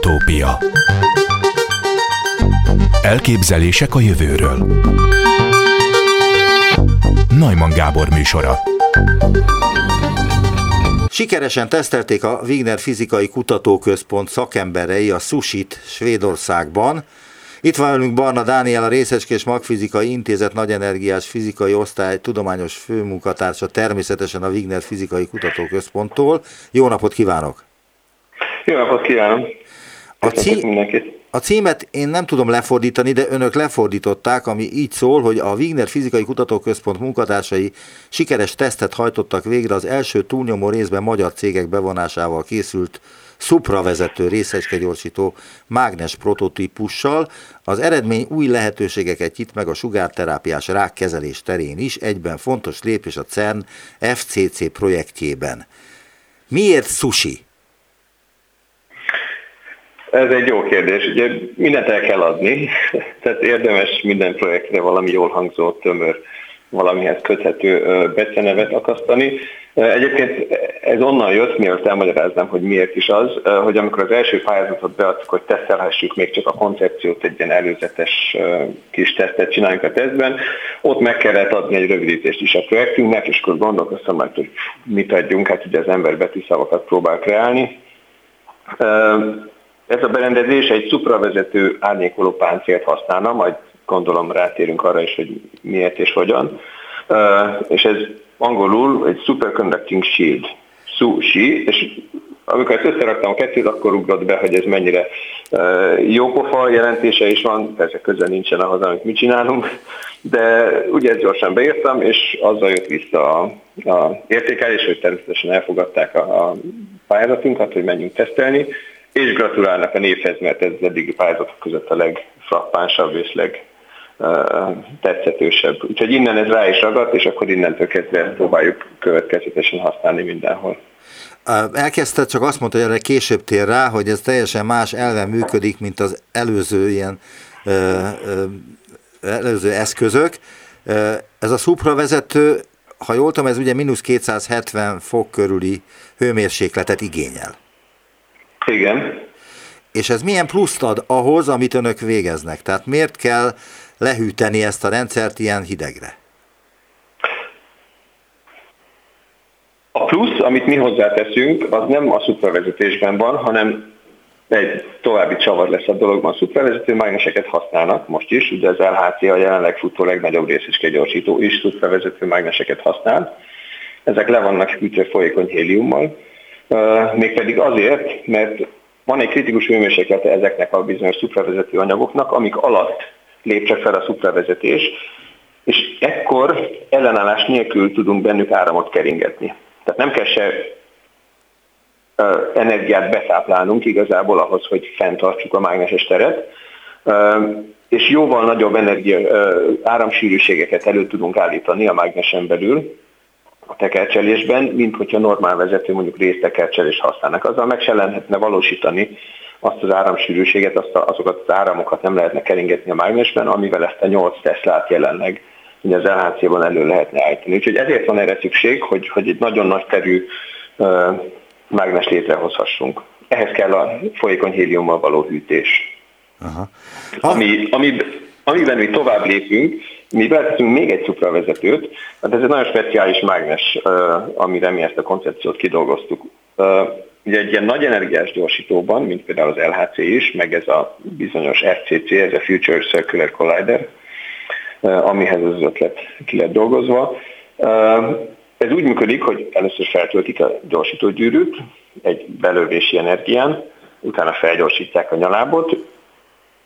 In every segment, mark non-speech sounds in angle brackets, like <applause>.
Utópia Elképzelések a jövőről Najman Gábor műsora Sikeresen tesztelték a Wigner Fizikai Kutatóközpont szakemberei a Susit Svédországban. Itt van velünk Barna Dániel, a Részecske és Magfizikai Intézet nagyenergiás fizikai osztály tudományos főmunkatársa, természetesen a Wigner Fizikai Kutatóközponttól. Jó napot kívánok! Jó napot kívánok! A, cí- a címet én nem tudom lefordítani, de önök lefordították, ami így szól, hogy a Wigner Fizikai Kutatóközpont munkatársai sikeres tesztet hajtottak végre az első túlnyomó részben magyar cégek bevonásával készült szupravezető részecskegyorsító mágnes prototípussal. Az eredmény új lehetőségeket nyit meg a sugárterápiás rákkezelés terén is, egyben fontos lépés a CERN FCC projektjében. Miért sushi? Ez egy jó kérdés. Ugye mindent el kell adni, <laughs> tehát érdemes minden projektre valami jól hangzó, tömör, valamihez köthető becenevet akasztani. Egyébként ez onnan jött, mielőtt elmagyaráznám, hogy miért is az, hogy amikor az első pályázatot beadtuk, hogy tesztelhessük még csak a koncepciót, egy ilyen előzetes kis tesztet csináljunk a tesztben, ott meg kellett adni egy rövidítést is a projektünknek, és akkor gondolkoztam majd, hogy mit adjunk, hát ugye az ember betűszavakat próbál kreálni ez a berendezés egy szupravezető árnyékoló páncélt használna, majd gondolom rátérünk arra is, hogy miért és hogyan. És ez angolul egy superconducting shield, SUSHI, és amikor ezt összeraktam a kettőt, akkor ugrott be, hogy ez mennyire jópofa jelentése is van, persze közel nincsen ahhoz, amit mi csinálunk, de ugye ezt gyorsan beírtam, és azzal jött vissza a, a értékelés, hogy természetesen elfogadták a, a pályázatunkat, hogy menjünk tesztelni, és gratulálnak a névhez, mert ez az eddigi pályázatok között a legfrappánsabb és leg tetszetősebb. Úgyhogy innen ez rá is ragadt, és akkor innentől kezdve próbáljuk következetesen használni mindenhol. Elkezdte, csak azt mondta, hogy erre később tér rá, hogy ez teljesen más elven működik, mint az előző ilyen ö, ö, előző eszközök. Ez a szupravezető, ha jól tudom, ez ugye mínusz 270 fok körüli hőmérsékletet igényel. Igen. És ez milyen pluszt ad ahhoz, amit önök végeznek? Tehát miért kell lehűteni ezt a rendszert ilyen hidegre? A plusz, amit mi hozzáteszünk, az nem a szupravezetésben van, hanem egy további csavar lesz a dologban. A szupravezető mágneseket használnak most is, ugye az LHC a jelenleg futó legnagyobb részecskegyorsító is szupravezető mágneseket használ. Ezek le vannak hűtve folyékony héliummal, mégpedig azért, mert van egy kritikus hőmérséklete ezeknek a bizonyos szupravezető anyagoknak, amik alatt lép csak fel a szupravezetés, és ekkor ellenállás nélkül tudunk bennük áramot keringetni. Tehát nem kell se energiát betáplálnunk igazából ahhoz, hogy fenntartsuk a mágneses teret, és jóval nagyobb energia, áramsűrűségeket elő tudunk állítani a mágnesen belül, a tekercselésben, mint hogyha normál vezető mondjuk résztekercselés használnak. Azzal meg se lehetne valósítani azt az áramsűrűséget, azt a, azokat az áramokat nem lehetne keringetni a mágnesben, amivel ezt a 8 Teslát jelenleg ugye az LHC-ban elő lehetne állítani. Úgyhogy ezért van erre szükség, hogy, hogy egy nagyon nagy terű uh, mágnes létrehozhassunk. Ehhez kell a folyékony héliummal való hűtés. Aha. Ami, ami, amiben mi tovább lépünk, mi beleteszünk még egy szupravezetőt, hát ez egy nagyon speciális mágnes, amire mi ezt a koncepciót kidolgoztuk. Ugye egy ilyen nagy energiás gyorsítóban, mint például az LHC is, meg ez a bizonyos FCC, ez a Future Circular Collider, amihez az ötlet ki lett dolgozva. Ez úgy működik, hogy először feltöltik a gyorsítógyűrűt egy belövési energián, utána felgyorsítják a nyalábot,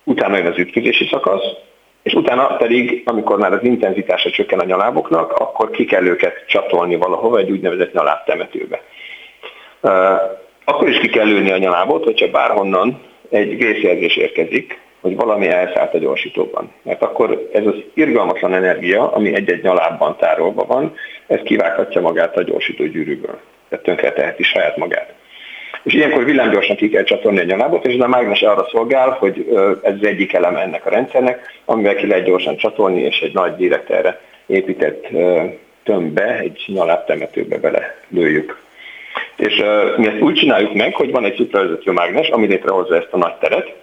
utána jön az ütközési szakasz, és utána pedig, amikor már az intenzitása csökken a nyaláboknak, akkor ki kell őket csatolni valahova egy úgynevezett nyalábtemetőbe. Akkor is ki kell lőni a nyalábot, hogyha bárhonnan egy vészjelzés érkezik, hogy valami elszállt a gyorsítóban. Mert akkor ez az irgalmatlan energia, ami egy-egy nyalábban tárolva van, ez kivághatja magát a gyorsítógyűrűből. Tehát tönkre teheti saját magát és ilyenkor villámgyorsan ki kell csatolni a nyalábot, és ez a mágnes arra szolgál, hogy ez az egyik eleme ennek a rendszernek, amivel ki lehet gyorsan csatolni, és egy nagy direkt erre épített tömbbe, egy nyalábtemetőbe bele lőjük. És mi ezt úgy csináljuk meg, hogy van egy szupravezető mágnes, ami létrehozza ezt a nagy teret,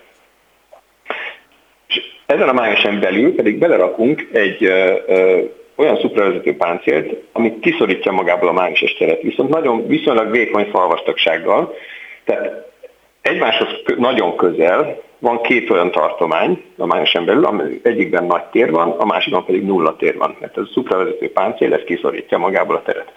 és ezen a mágnesen belül pedig belerakunk egy uh, uh, olyan szupravezető páncélt, ami kiszorítja magából a mágneses teret, viszont nagyon viszonylag vékony falvastagsággal, tehát egymáshoz nagyon közel van két olyan tartomány a mágnesen belül, ami egyikben nagy tér van, a másikban pedig nulla tér van, mert ez a szupravezető páncél, ez kiszorítja magából a teret.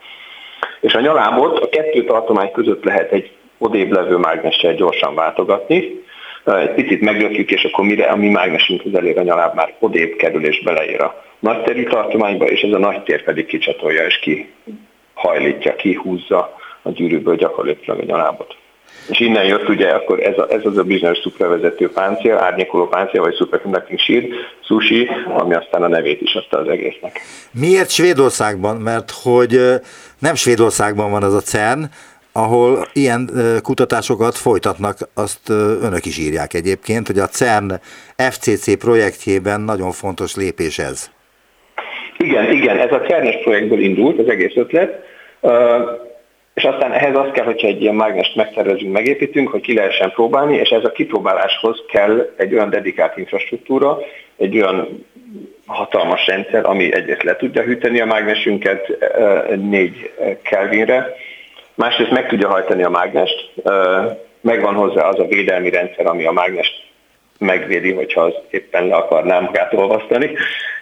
És a nyalábot a kettő tartomány között lehet egy odébb levő mágnessel gyorsan váltogatni, egy picit meglökjük, és akkor mire a mi mágnesünk elér a nyaláb már odébb kerül és beleér a nagy terű tartományba, és ez a nagy tér pedig kicsatolja és kihajlítja, kihúzza a gyűrűből gyakorlatilag a nyalábot. És innen jött ugye akkor ez, a, ez az a bizonyos szupravezető páncél, árnyékoló páncél, vagy superconducting sheet, sushi, ami aztán a nevét is adta az egésznek. Miért Svédországban? Mert hogy nem Svédországban van az a CERN, ahol ilyen kutatásokat folytatnak, azt önök is írják egyébként, hogy a CERN FCC projektjében nagyon fontos lépés ez. Igen, igen, ez a CERN-es projektből indult az egész ötlet, és aztán ehhez az kell, hogyha egy ilyen mágnest megtervezünk, megépítünk, hogy ki lehessen próbálni, és ez a kipróbáláshoz kell egy olyan dedikált infrastruktúra, egy olyan hatalmas rendszer, ami egyrészt le tudja hűteni a mágnesünket 4 Kelvinre, másrészt meg tudja hajtani a mágnest, megvan hozzá az a védelmi rendszer, ami a mágnest megvédi, hogyha az éppen le magát olvasztani.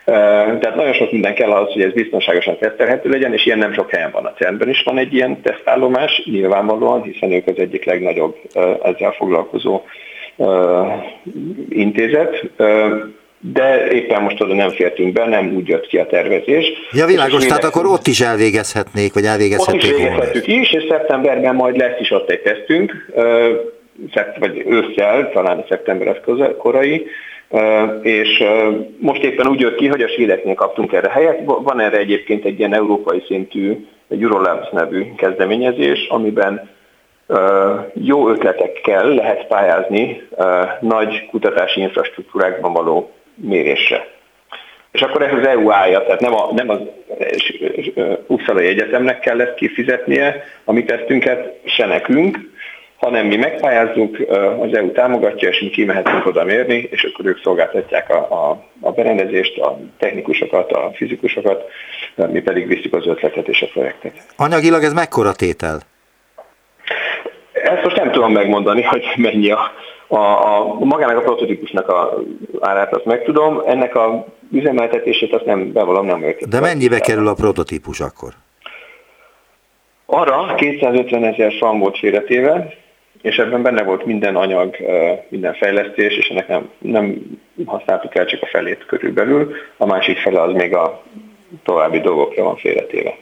Tehát nagyon sok minden kell ahhoz, hogy ez biztonságosan tesztelhető legyen, és ilyen nem sok helyen van. A cern is van egy ilyen tesztállomás, nyilvánvalóan, hiszen ők az egyik legnagyobb ezzel foglalkozó intézet de éppen most oda nem fértünk be, nem úgy jött ki a tervezés. Ja világos, tehát akkor ott is elvégezhetnék, vagy elvégezhetnék Ott is végezhetjük is, és szeptemberben majd lesz is ott egy tesztünk, vagy ősszel, talán a szeptember az korai, és most éppen úgy jött ki, hogy a svédeknél kaptunk erre helyet. Van erre egyébként egy ilyen európai szintű, Eurolabs nevű kezdeményezés, amiben jó ötletekkel lehet pályázni nagy kutatási infrastruktúrákban való mérésre. És akkor ez az EU állja, tehát nem, a, nem az Uppsalai Egyetemnek kell ezt kifizetnie a mi tesztünket, se nekünk, hanem mi megpályázzuk, az EU támogatja, és mi kimehetünk oda mérni, és akkor ők szolgáltatják a, a, a berendezést, a technikusokat, a fizikusokat, mi pedig visszük az ötletet és a projektet. Anyagilag ez mekkora tétel? Ezt most nem tudom megmondani, hogy mennyi a, a, a magának a prototípusnak a árát, azt megtudom, ennek a üzemeltetését azt nem, bevallom, nem őket. De mennyibe kerül a prototípus akkor? Arra 250 ezer frank volt félretéve, és ebben benne volt minden anyag, minden fejlesztés, és ennek nem, nem használtuk el csak a felét körülbelül, a másik fele az még a további dolgokra van félretéve.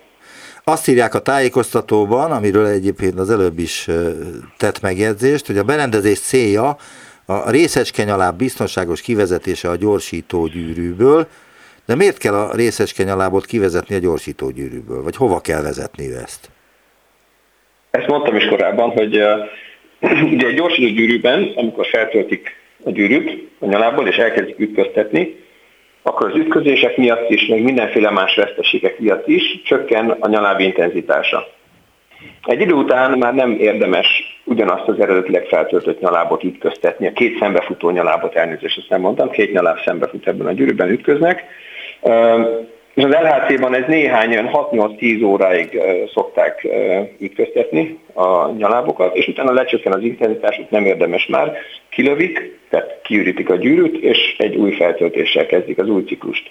Azt írják a tájékoztatóban, amiről egyébként az előbb is tett megjegyzést, hogy a berendezés célja a részecskenyaláb biztonságos kivezetése a gyorsító gyűrűből, de miért kell a részecskenyalábot kivezetni a gyorsító gyűrűből? Vagy hova kell vezetni ezt? Ezt mondtam is korábban, hogy <clears throat> ugye egy gyorsító gyűrűben, amikor feltöltik a gyűrűt a nyalából és elkezdik ütköztetni, akkor az ütközések miatt is, meg mindenféle más veszteségek miatt is csökken a nyaláb intenzitása. Egy idő után már nem érdemes ugyanazt az eredetileg feltöltött nyalábot ütköztetni, a két szembefutó nyalábot elnézést, ezt nem mondtam, két nyaláb szembefut ebben a gyűrűben ütköznek, és az LHC-ban ez néhány olyan 6-8-10 óráig szokták ütköztetni a nyalábokat, és utána lecsökken az intenzitásuk, nem érdemes már, kilövik, tehát kiürítik a gyűrűt, és egy új feltöltéssel kezdik az új ciklust.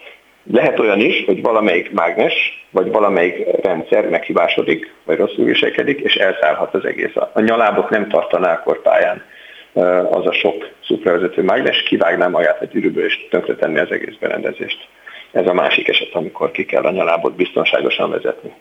Lehet olyan is, hogy valamelyik mágnes, vagy valamelyik rendszer meghibásodik, vagy rosszul viselkedik, és elszállhat az egész. A nyalábot nem tartaná pályán az a sok szupravezető mágnes, kivágná magát a gyűrűből, és tönkretenni az egész berendezést. Ez a másik eset, amikor ki kell a nyalábot biztonságosan vezetni.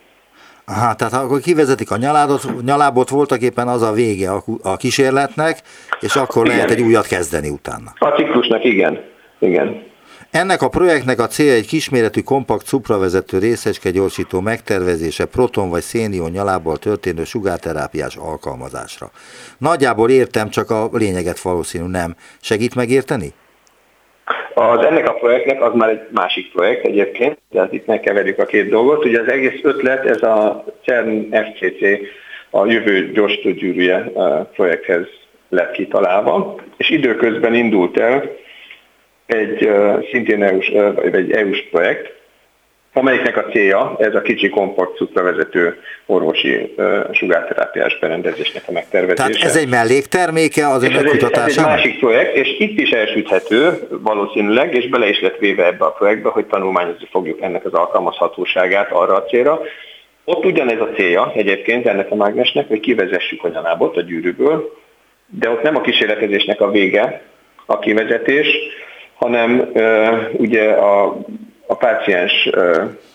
Aha, tehát akkor kivezetik a nyalábot, nyalábot voltak éppen az a vége a, a kísérletnek, és akkor igen. lehet egy újat kezdeni utána. A ciklusnak igen, igen. Ennek a projektnek a célja egy kisméretű kompakt szupravezető részecske gyorsító megtervezése proton vagy szénion nyalából történő sugárterápiás alkalmazásra. Nagyjából értem, csak a lényeget valószínű nem. Segít megérteni? Az ennek a projektnek az már egy másik projekt egyébként, de itt megkeverjük a két dolgot. Ugye az egész ötlet, ez a CERN FCC a jövő gyors gyűrűje projekthez lett kitalálva, és időközben indult el egy szintén EU-s, egy EU-s projekt, amelyiknek a célja ez a kicsi kompakt szupravezető orvosi uh, sugárterápiás berendezésnek a megtervezése. Tehát ez egy mellékterméke az önök kutatásának? Ez egy másik projekt, és itt is elsüthető valószínűleg, és bele is lett véve ebbe a projektbe, hogy tanulmányozni fogjuk ennek az alkalmazhatóságát arra a célra. Ott ugyanez a célja egyébként ennek a mágnesnek, hogy kivezessük a nyalábot a gyűrűből, de ott nem a kísérletezésnek a vége, a kivezetés, hanem ugye a a páciens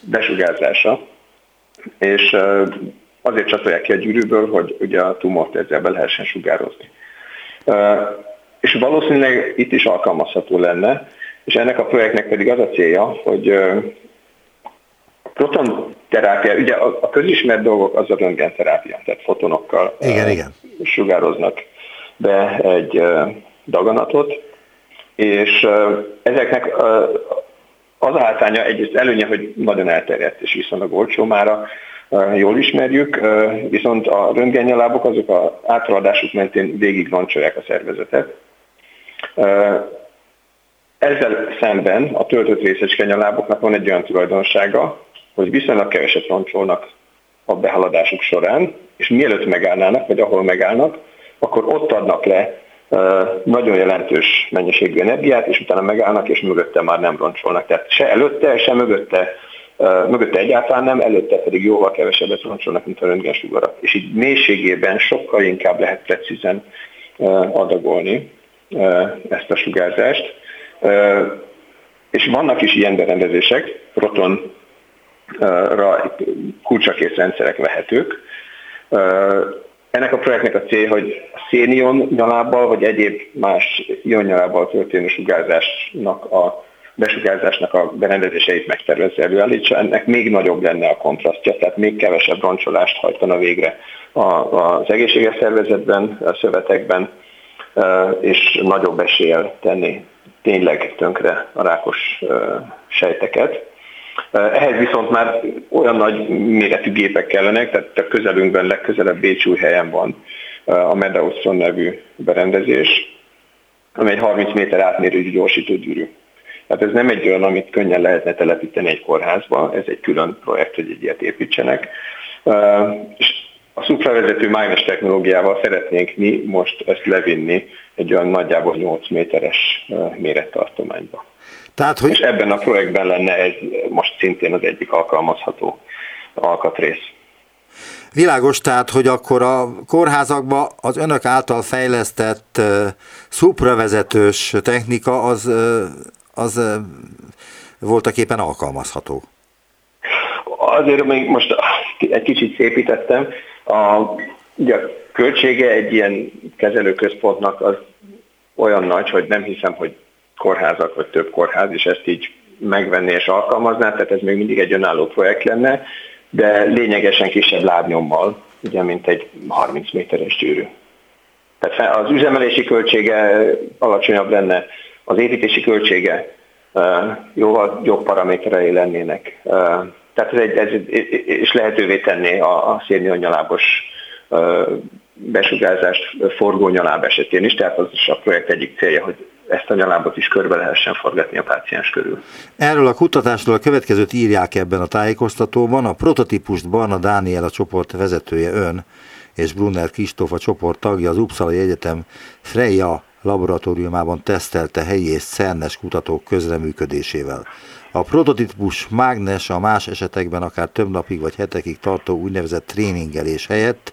besugárzása, és azért csatolják ki a gyűrűből, hogy ugye a tumort ezzel be lehessen sugározni. És valószínűleg itt is alkalmazható lenne, és ennek a projektnek pedig az a célja, hogy proton terápia, ugye a közismert dolgok az a röntgenterápia, tehát fotonokkal igen, igen. sugároznak be egy daganatot, és ezeknek az a hátránya egyrészt előnye, hogy nagyon elterjedt és viszonylag olcsó mára, jól ismerjük, viszont a röntgennyalábok azok az átradásuk mentén végig roncsolják a szervezetet. Ezzel szemben a töltött részecske nyaláboknak van egy olyan tulajdonsága, hogy viszonylag keveset roncsolnak a behaladásuk során, és mielőtt megállnának, vagy ahol megállnak, akkor ott adnak le nagyon jelentős mennyiségű energiát, és utána megállnak, és mögötte már nem roncsolnak. Tehát se előtte, se mögötte, mögötte egyáltalán nem, előtte pedig jóval kevesebbet roncsolnak, mint a röntgensugarak. És így mélységében sokkal inkább lehet precízen adagolni ezt a sugárzást. És vannak is ilyen berendezések, protonra kulcsakész rendszerek vehetők, ennek a projektnek a cél, hogy a szénion nyalábbal, vagy egyéb más ionnyalábbal történő sugárzásnak a besugárzásnak a berendezéseit megtervezze előállítsa, ennek még nagyobb lenne a kontrasztja, tehát még kevesebb roncsolást hajtana végre az egészséges szervezetben, a szövetekben, és nagyobb eséllyel tenni tényleg tönkre a rákos sejteket. Ehhez viszont már olyan nagy méretű gépek kellenek, tehát a közelünkben legközelebb Bécsúj helyen van a Medaustron nevű berendezés, ami egy 30 méter átmérőjű gyorsítógyűrű. Tehát ez nem egy olyan, amit könnyen lehetne telepíteni egy kórházba, ez egy külön projekt, hogy egy ilyet építsenek. És a szupravezető mágnes technológiával szeretnénk mi most ezt levinni egy olyan nagyjából 8 méteres mérettartományba. Tehát, hogy... És ebben a projektben lenne ez most szintén az egyik alkalmazható alkatrész. Világos, tehát, hogy akkor a kórházakban az önök által fejlesztett uh, szupravezetős technika az, uh, az uh, voltak éppen alkalmazható. Azért még most egy kicsit szépítettem. A, ugye a költsége egy ilyen kezelőközpontnak az olyan nagy, hogy nem hiszem, hogy kórházak, vagy több kórház is ezt így megvenni és alkalmazná, tehát ez még mindig egy önálló projekt lenne, de lényegesen kisebb lábnyommal, ugye, mint egy 30 méteres gyűrű. Tehát az üzemelési költsége alacsonyabb lenne, az építési költsége jóval jobb paraméterei lennének. Tehát ez, egy, ez és lehetővé tenné a, a szérnyalábos besugárzást forgónyaláb esetén is, tehát az is a projekt egyik célja, hogy ezt a nyalábot is körbe lehessen forgatni a páciens körül. Erről a kutatásról a következőt írják ebben a tájékoztatóban. A prototípust Barna Dániel a csoport vezetője ön, és Brunner Kristóf a csoport tagja az Uppsala Egyetem Freya laboratóriumában tesztelte helyi és szernes kutatók közreműködésével. A prototípus mágnes a más esetekben akár több napig vagy hetekig tartó úgynevezett tréningelés helyett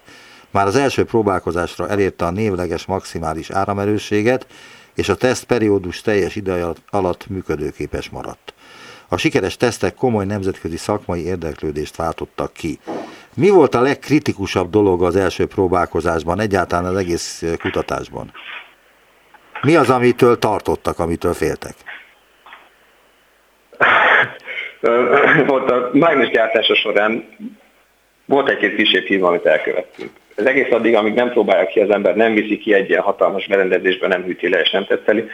már az első próbálkozásra elérte a névleges maximális áramerősséget, és a tesztperiódus teljes ideje alatt működőképes maradt. A sikeres tesztek komoly nemzetközi szakmai érdeklődést váltottak ki. Mi volt a legkritikusabb dolog az első próbálkozásban, egyáltalán az egész kutatásban? Mi az, amitől tartottak, amitől féltek? Volt a mágnes gyártása során volt egy-két kisebb hív, amit elkövettünk. Ez egész addig, amíg nem próbálja ki az ember, nem viszi ki egy ilyen hatalmas berendezésbe, nem hűti le és nem teszteli,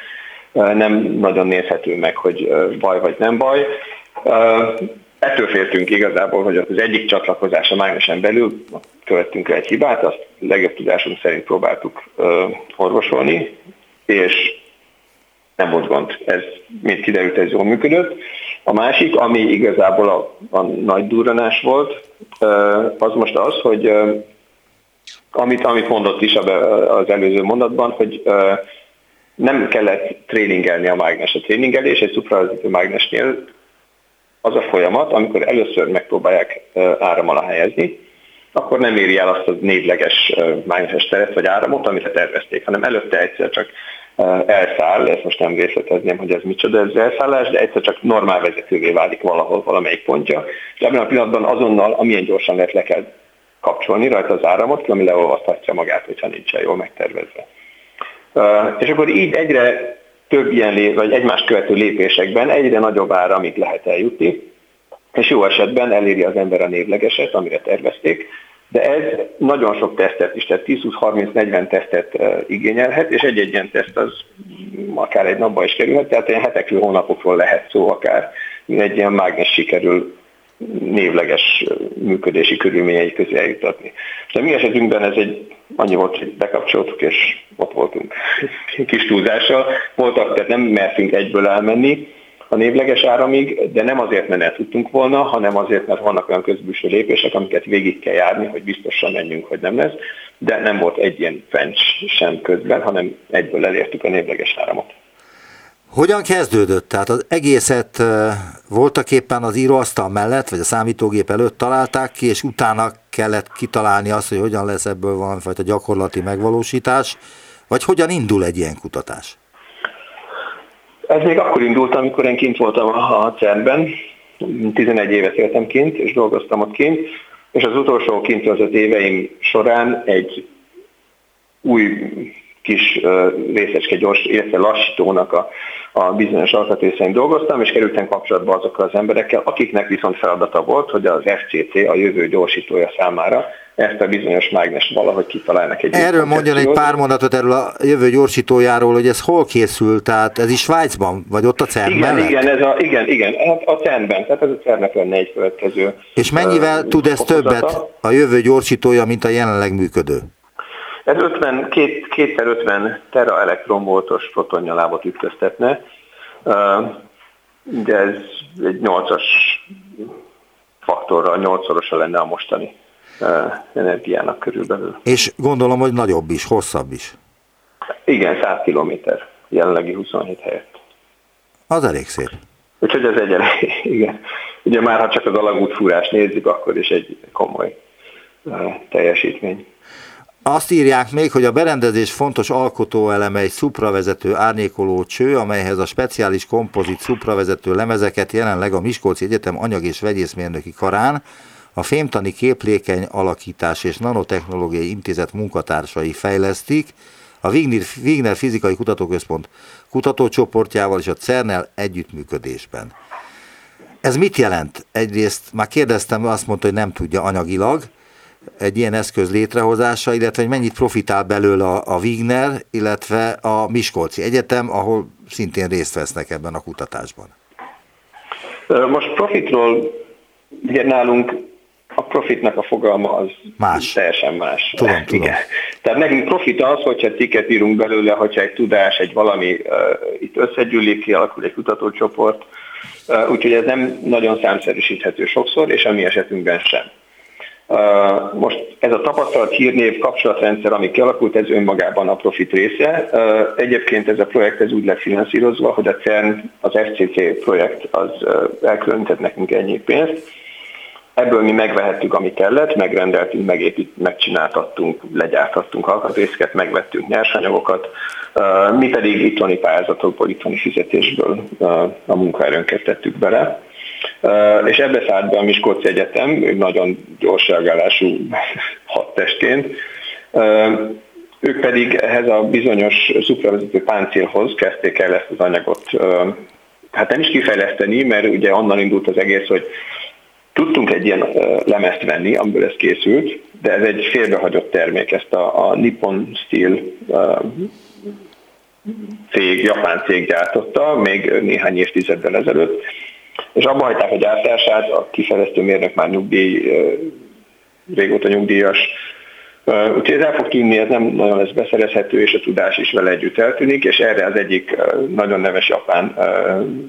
nem nagyon nézhető meg, hogy baj vagy nem baj. ettől féltünk igazából, hogy az egyik csatlakozás a mágnesen belül követtünk egy hibát, azt legjobb tudásunk szerint próbáltuk orvosolni, és nem volt gond. Ez, mint kiderült, ez jól működött. A másik, ami igazából a, a nagy durranás volt, az most az, hogy amit, amit mondott is az előző mondatban, hogy nem kellett tréningelni a mágnes. A tréningelés egy szupravezető mágnesnél az a folyamat, amikor először megpróbálják áram alá helyezni, akkor nem éri el azt a névleges mágneses teret vagy áramot, amit tervezték, hanem előtte egyszer csak elszáll, ezt most nem részletezném, hogy ez micsoda ez elszállás, de egyszer csak normál vezetővé válik valahol valamelyik pontja, és ebben a pillanatban azonnal, amilyen gyorsan lehet le kell kapcsolni rajta az áramot, ami leolvaszthatja magát, hogyha nincsen jól megtervezve. És akkor így egyre több ilyen, vagy egymást követő lépésekben egyre nagyobb áramig lehet eljutni, és jó esetben eléri az ember a névlegeset, amire tervezték, de ez nagyon sok tesztet is, tehát 10-20-30-40 tesztet igényelhet, és egy-egy ilyen teszt az akár egy napba is kerülhet, tehát ilyen hetekről, hónapokról lehet szó akár, egy ilyen mágnes sikerül névleges működési körülményei közé eljutatni. De mi esetünkben ez egy annyi volt, hogy bekapcsoltuk, és ott voltunk kis túlzással. Voltak, tehát nem mertünk egyből elmenni, a névleges áramig, de nem azért, mert el tudtunk volna, hanem azért, mert vannak olyan közbűső lépések, amiket végig kell járni, hogy biztosan menjünk, hogy nem lesz, de nem volt egy ilyen fencs sem közben, hanem egyből elértük a névleges áramot. Hogyan kezdődött? Tehát az egészet voltak éppen az íróasztal mellett, vagy a számítógép előtt találták ki, és utána kellett kitalálni azt, hogy hogyan lesz ebből van a gyakorlati megvalósítás, vagy hogyan indul egy ilyen kutatás? Ez még akkor indult, amikor én kint voltam a CERN-ben, 11 évet éltem kint, és dolgoztam ott kint, és az utolsó kint az éveim során egy új kis részecske gyors, illetve lassítónak a, a bizonyos alkatrészein dolgoztam, és kerültem kapcsolatba azokkal az emberekkel, akiknek viszont feladata volt, hogy az FCC, a jövő gyorsítója számára ezt a bizonyos mágnes valahogy kitalálnak egy Erről mondjon egy pár mondatot erről a jövő gyorsítójáról, hogy ez hol készül, tehát ez is Svájcban, vagy ott a CERN igen, mellett? Igen, ez a, igen, igen, hát a CERN-ben, tehát ez a CERN-nek lenne egy következő. És mennyivel uh, tud ez többet a jövő gyorsítója, mint a jelenleg működő? Ez 50, két, kétszer 50 tera elektronvoltos protonnyalábot ütköztetne, de ez egy 8-as faktorral, 8-szorosa lenne a mostani energiának körülbelül. És gondolom, hogy nagyobb is, hosszabb is. Igen, 100 kilométer, jelenlegi 27 helyett. Az elég szép. Úgyhogy ez egy elég, <laughs> igen. Ugye már ha csak az alagútfúrást nézzük, akkor is egy komoly teljesítmény. Azt írják még, hogy a berendezés fontos alkotóeleme egy szupravezető árnyékoló cső, amelyhez a speciális kompozit szupravezető lemezeket jelenleg a Miskolci Egyetem anyag- és vegyészmérnöki karán a fémtani képlékeny alakítás és nanotechnológiai intézet munkatársai fejlesztik, a Wigner Fizikai Kutatóközpont kutatócsoportjával és a CERNEL együttműködésben. Ez mit jelent? Egyrészt már kérdeztem, azt mondta, hogy nem tudja anyagilag, egy ilyen eszköz létrehozása, illetve hogy mennyit profitál belőle a, a Wigner, illetve a Miskolci Egyetem, ahol szintén részt vesznek ebben a kutatásban. Most profitról, ugye nálunk a profitnak a fogalma az más. teljesen más. Tudom, <laughs> Igen. tudom. Tehát nekünk profit az, hogyha cikket írunk belőle, hogyha egy tudás, egy valami uh, itt összegyűlik, kialakul egy kutatócsoport, uh, úgyhogy ez nem nagyon számszerűsíthető sokszor, és a mi esetünkben sem. Most ez a tapasztalat hírnév kapcsolatrendszer, ami kialakult, ez önmagában a profit része. Egyébként ez a projekt ez úgy lett finanszírozva, hogy a CERN, az FCC projekt az elkülönített nekünk ennyi pénzt. Ebből mi megvehettük, ami kellett, megrendeltünk, megépít, megcsináltattunk, legyártattunk alkatrészeket, megvettünk nyersanyagokat, mi pedig itthoni pályázatokból, itthoni fizetésből a munkaerőnket tettük bele. És ebbe szállt be a Miskolci Egyetem, nagyon gyors reagálású <laughs> hadtestként. Ők pedig ehhez a bizonyos szupravezető páncélhoz kezdték el ezt az anyagot, hát nem is kifejleszteni, mert ugye onnan indult az egész, hogy tudtunk egy ilyen lemezt venni, amiből ez készült, de ez egy félbehagyott termék, ezt a, a Nippon Steel cég, japán cég gyártotta, még néhány évtizeddel ezelőtt, és abba hagyták a gyártását, a kifejlesztő mérnök már nyugdíj, régóta nyugdíjas, Úgyhogy ez el fog tűnni, ez nem nagyon lesz beszerezhető, és a tudás is vele együtt eltűnik, és erre az egyik nagyon neves japán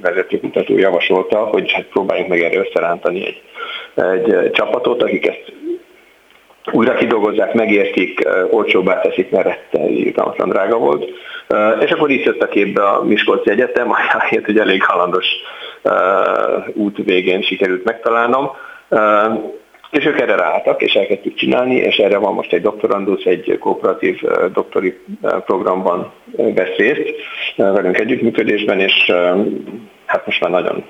vezetőkutató javasolta, hogy hát próbáljunk meg erre összerántani egy, egy csapatot, akik ezt újra kidolgozzák, megértik, olcsóbbá teszik, mert rettenetesen drága volt. És akkor itt jött a képbe a Miskolci Egyetem, <laughs> ahelyett, hogy elég halandos út végén sikerült megtalálnom. És ők erre ráálltak, és elkezdtük csinálni, és erre van most egy doktorandusz, egy kooperatív doktori programban vesz részt velünk együttműködésben, és hát most már nagyon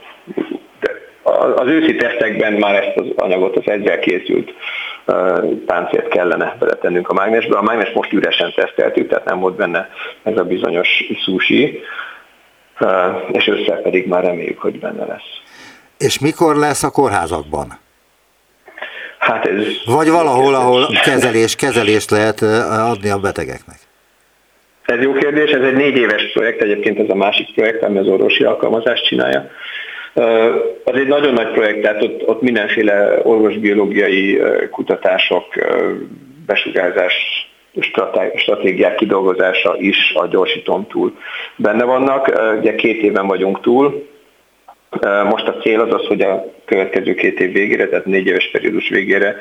az őszi tesztekben már ezt az anyagot, az ezzel készült páncélt kellene beletennünk a mágnesbe. A mágnes most üresen teszteltük, tehát nem volt benne ez a bizonyos sushi, és össze pedig már reméljük, hogy benne lesz. És mikor lesz a kórházakban? Hát ez... Vagy valahol, ahol kezelés, kezelést lehet adni a betegeknek? Ez jó kérdés, ez egy négy éves projekt, egyébként ez a másik projekt, ami az orvosi alkalmazást csinálja. Az egy nagyon nagy projekt, tehát ott, ott mindenféle orvosbiológiai kutatások, besugárzás stratégiák kidolgozása is a gyorsítón túl benne vannak. Ugye két éven vagyunk túl, most a cél az az, hogy a következő két év végére, tehát négy éves periódus végére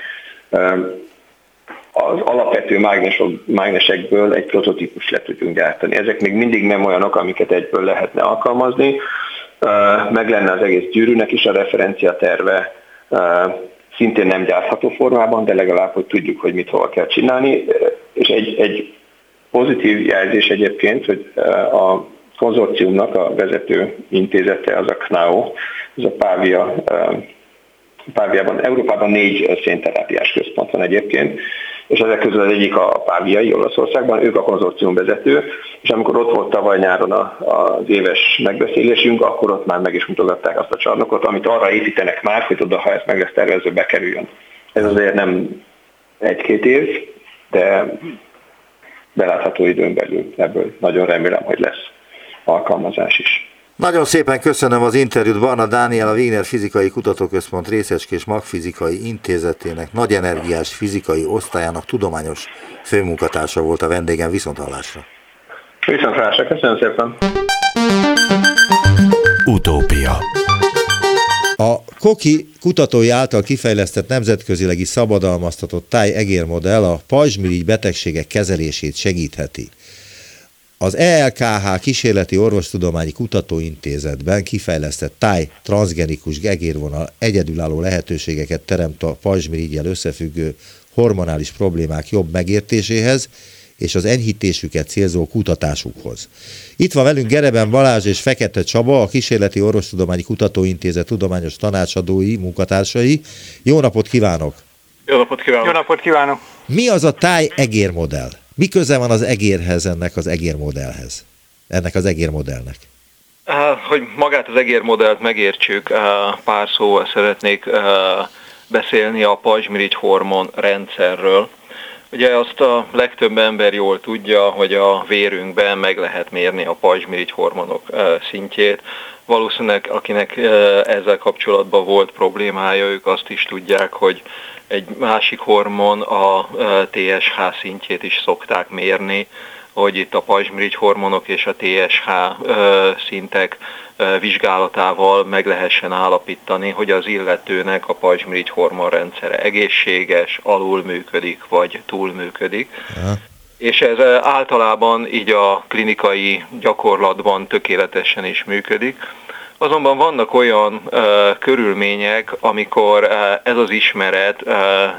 az alapvető mágnesok, mágnesekből egy prototípus le tudjunk gyártani. Ezek még mindig nem olyanok, amiket egyből lehetne alkalmazni. Meg lenne az egész gyűrűnek is a referencia terve, szintén nem gyártható formában, de legalább, hogy tudjuk, hogy mit hol kell csinálni. És egy, egy pozitív jelzés egyébként, hogy a konzorciumnak a vezető intézete az a KNAO, ez a Pávia, Páviában, Európában négy szénterápiás központ van egyébként, és ezek közül az egyik a Páviai Olaszországban, ők a konzorcium vezető, és amikor ott volt tavaly nyáron az éves megbeszélésünk, akkor ott már meg is mutogatták azt a csarnokot, amit arra építenek már, hogy oda, ha ezt meg lesz tervező, bekerüljön. Ez azért nem egy-két év, de belátható időn belül ebből nagyon remélem, hogy lesz alkalmazás is. Nagyon szépen köszönöm az interjút Barna Dániel, a Wiener Fizikai Kutatóközpont Részecskés Magfizikai Intézetének nagy energiás fizikai osztályának tudományos főmunkatársa volt a vendégem viszonthallásra. Viszonthallásra, köszönöm szépen. Utópia a Koki kutatói által kifejlesztett nemzetközileg is szabadalmaztatott táj-egérmodell a pajzsmirigy betegségek kezelését segítheti. Az ELKH Kísérleti Orvostudományi Kutatóintézetben kifejlesztett táj transgenikus gegérvonal egyedülálló lehetőségeket teremt a pajzsmirigyel összefüggő hormonális problémák jobb megértéséhez és az enyhítésüket célzó kutatásukhoz. Itt van velünk Gereben Balázs és Fekete Csaba, a Kísérleti Orvostudományi Kutatóintézet tudományos tanácsadói, munkatársai. Jó napot kívánok! Jó napot kívánok! Jó napot kívánok! Mi az a táj egérmodell? Mi köze van az egérhez ennek az egérmodellhez? Ennek az egérmodellnek? Hogy magát az egérmodellt megértsük, pár szóval szeretnék beszélni a pajzsmirigy hormon rendszerről. Ugye azt a legtöbb ember jól tudja, hogy a vérünkben meg lehet mérni a pajzsmirigy hormonok szintjét. Valószínűleg akinek ezzel kapcsolatban volt problémája, ők azt is tudják, hogy egy másik hormon, a TSH szintjét is szokták mérni, hogy itt a pajzsmirigy hormonok és a TSH szintek vizsgálatával meg lehessen állapítani, hogy az illetőnek a pajzsmirigy hormonrendszere egészséges, alul működik vagy túl működik. Aha. És ez általában így a klinikai gyakorlatban tökéletesen is működik. Azonban vannak olyan uh, körülmények, amikor uh, ez az ismeret uh,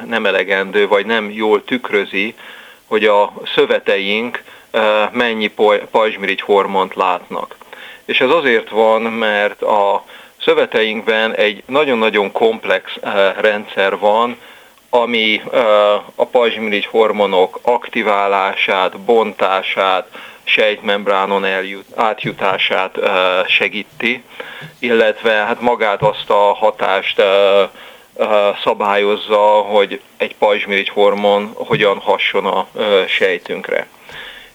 nem elegendő, vagy nem jól tükrözi, hogy a szöveteink mennyi pajzsmirigy hormont látnak. És ez azért van, mert a szöveteinkben egy nagyon-nagyon komplex rendszer van, ami a pajzsmirigy hormonok aktiválását, bontását, sejtmembránon eljut, átjutását segíti, illetve hát magát azt a hatást szabályozza, hogy egy pajzsmirigy hormon hogyan hasson a sejtünkre.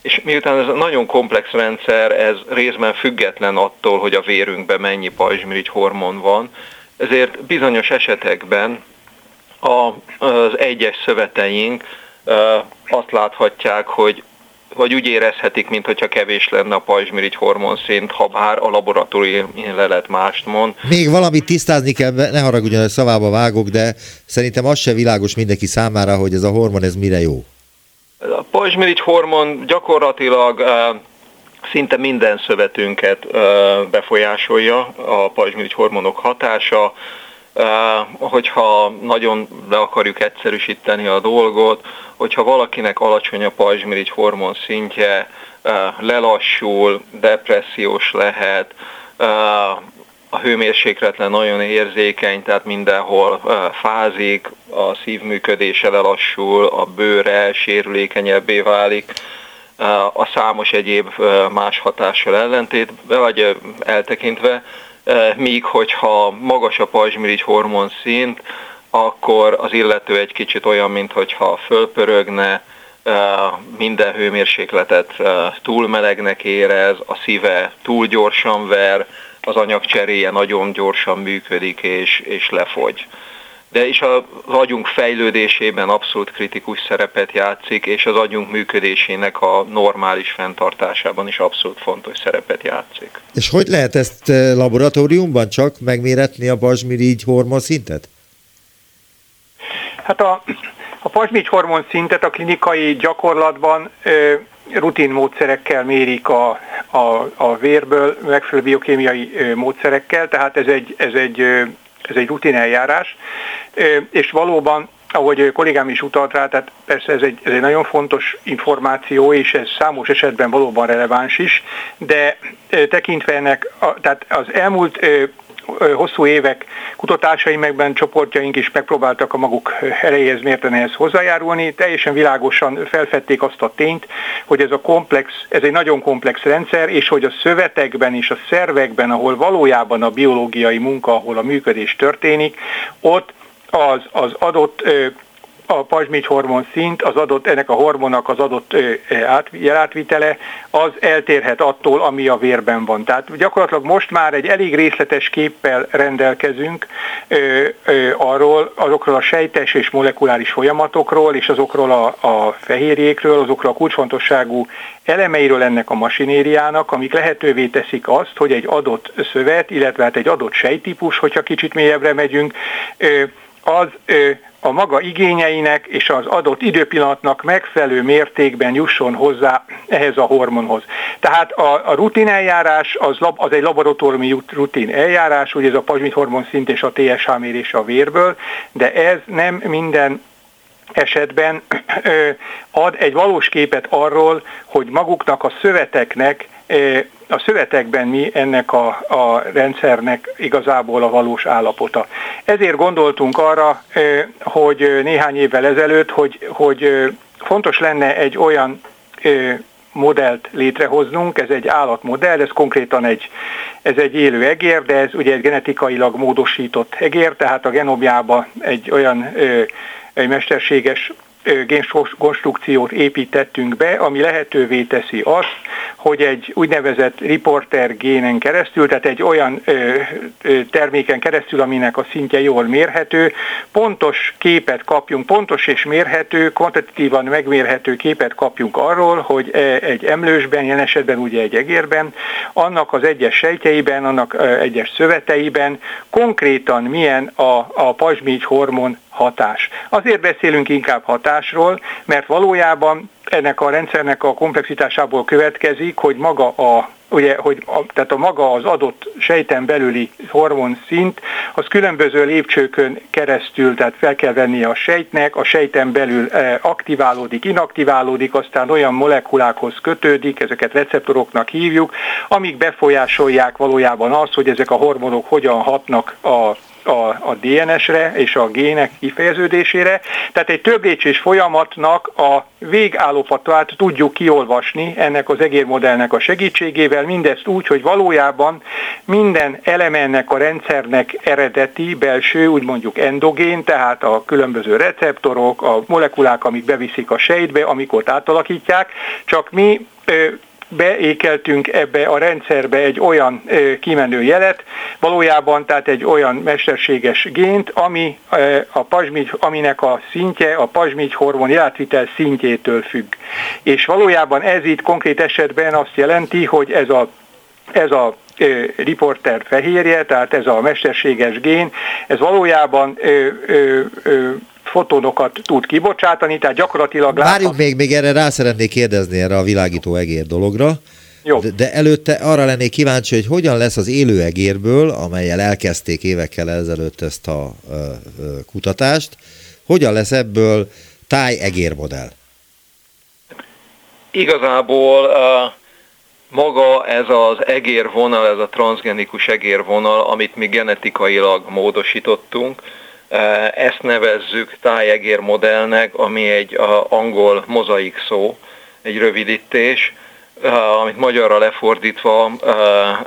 És miután ez a nagyon komplex rendszer, ez részben független attól, hogy a vérünkben mennyi pajzsmirigy hormon van, ezért bizonyos esetekben a, az egyes szöveteink azt láthatják, hogy vagy úgy érezhetik, mintha kevés lenne a pajzsmirigy hormonszint, ha bár a laboratórium lelet mást mond. Még valamit tisztázni kell, ne haragudjon, hogy szavába vágok, de szerintem az se világos mindenki számára, hogy ez a hormon ez mire jó. A pajzsmirigy hormon gyakorlatilag szinte minden szövetünket befolyásolja a pajzsmirigy hormonok hatása. Hogyha nagyon le akarjuk egyszerűsíteni a dolgot, hogyha valakinek alacsony a pajzsmirigy hormon szintje, lelassul, depressziós lehet, a hőmérsékletre nagyon érzékeny, tehát mindenhol fázik, a szívműködése lelassul, a bőre sérülékenyebbé válik, a számos egyéb más hatással ellentétben, vagy eltekintve, míg hogyha magas a pajzsmirigy hormon szint, akkor az illető egy kicsit olyan, mintha fölpörögne, minden hőmérsékletet túl melegnek érez, a szíve túl gyorsan ver, az anyagcseréje nagyon gyorsan működik és, és lefogy. De is az agyunk fejlődésében abszolút kritikus szerepet játszik, és az agyunk működésének a normális fenntartásában is abszolút fontos szerepet játszik. És hogy lehet ezt laboratóriumban csak megméretni a pazsmirigy hormonszintet? Hát a, a pazsmirigy hormonszintet a klinikai gyakorlatban ö, rutin módszerekkel mérik a, a, a vérből, megfelelő biokémiai módszerekkel, tehát ez egy, ez egy, ez egy rutin eljárás, és valóban ahogy kollégám is utalt rá, tehát persze ez egy, ez egy nagyon fontos információ, és ez számos esetben valóban releváns is, de tekintve ennek, tehát az elmúlt hosszú évek kutatásaim megben csoportjaink is megpróbáltak a maguk erejéhez mérten ehhez hozzájárulni, teljesen világosan felfedték azt a tényt, hogy ez a komplex, ez egy nagyon komplex rendszer, és hogy a szövetekben és a szervekben, ahol valójában a biológiai munka, ahol a működés történik, ott az, az adott a pajzsmirigy hormon szint, az adott, ennek a hormonnak az adott jelátvitele, az eltérhet attól, ami a vérben van. Tehát gyakorlatilag most már egy elég részletes képpel rendelkezünk ö, ö, arról, azokról a sejtes és molekuláris folyamatokról, és azokról a, a fehérjékről, azokról a kulcsfontosságú elemeiről ennek a masinériának, amik lehetővé teszik azt, hogy egy adott szövet, illetve hát egy adott sejtípus, hogyha kicsit mélyebbre megyünk, ö, az a maga igényeinek és az adott időpillanatnak megfelelő mértékben jusson hozzá ehhez a hormonhoz. Tehát a, a rutin eljárás az, lab, az egy laboratóriumi rutin eljárás, ugye ez a pazsmit hormon szint és a TSH mérése a vérből, de ez nem minden esetben ad egy valós képet arról, hogy maguknak a szöveteknek a szövetekben mi ennek a, a rendszernek igazából a valós állapota. Ezért gondoltunk arra, hogy néhány évvel ezelőtt, hogy, hogy fontos lenne egy olyan modellt létrehoznunk, ez egy állatmodell, ez konkrétan egy, ez egy élő egér, de ez ugye egy genetikailag módosított egér, tehát a genomjába egy olyan egy mesterséges génkonstrukciót építettünk be, ami lehetővé teszi azt, hogy egy úgynevezett reporter génen keresztül, tehát egy olyan ö, ö, terméken keresztül, aminek a szintje jól mérhető, pontos képet kapjunk, pontos és mérhető, kvantitatívan megmérhető képet kapjunk arról, hogy egy emlősben, jelen esetben ugye egy egérben, annak az egyes sejtjeiben, annak egyes szöveteiben konkrétan milyen a, a pazsmígy hormon hatás. Azért beszélünk inkább hatásról, mert valójában ennek a rendszernek a komplexitásából következik, hogy maga a ugye, hogy a, tehát a maga az adott sejten belüli hormon szint, az különböző lépcsőkön keresztül, tehát fel kell vennie a sejtnek, a sejten belül eh, aktiválódik, inaktiválódik, aztán olyan molekulákhoz kötődik, ezeket receptoroknak hívjuk, amik befolyásolják valójában azt, hogy ezek a hormonok hogyan hatnak a a, a DNS-re és a gének kifejeződésére. Tehát egy több folyamatnak a végállapotát tudjuk kiolvasni ennek az egérmodellnek a segítségével, mindezt úgy, hogy valójában minden eleme ennek a rendszernek eredeti, belső, úgy mondjuk endogén, tehát a különböző receptorok, a molekulák, amik beviszik a sejtbe, amik ott átalakítják, csak mi beékeltünk ebbe a rendszerbe egy olyan kimenő jelet, valójában tehát egy olyan mesterséges gént, ami a pazsmigy, aminek a szintje a pazsmigy hormon jelátvitel szintjétől függ. És valójában ez itt konkrét esetben azt jelenti, hogy ez a ez a riporter fehérje, tehát ez a mesterséges gén, ez valójában ö, ö, ö, fotónokat tud kibocsátani, tehát gyakorlatilag... Várjuk még, még erre rá szeretnék kérdezni erre a világító egér dologra. Jó. De, de előtte arra lennék kíváncsi, hogy hogyan lesz az élő egérből, amelyel elkezdték évekkel ezelőtt ezt a ö, ö, kutatást, hogyan lesz ebből tájegérmodell? Igazából uh, maga ez az egérvonal, ez a transgenikus egérvonal, amit mi genetikailag módosítottunk, Eh, ezt nevezzük tájegér modellnek, ami egy angol mozaik szó, egy rövidítés, amit magyarra lefordítva,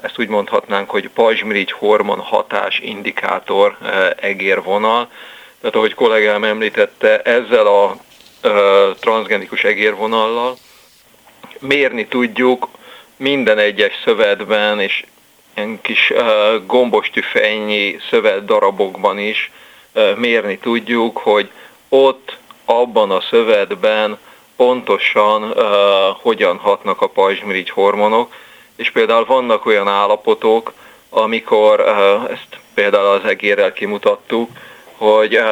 ezt úgy mondhatnánk, hogy pajzsmirigy hormon hatás indikátor egérvonal. Tehát ahogy kollégám említette, ezzel a transgenikus egérvonallal mérni tudjuk minden egyes szövetben és ilyen kis gombostüfennyi szövet darabokban is, mérni tudjuk, hogy ott abban a szövetben pontosan uh, hogyan hatnak a pajzsmirigy hormonok, és például vannak olyan állapotok, amikor uh, ezt például az egérrel kimutattuk, hogy uh,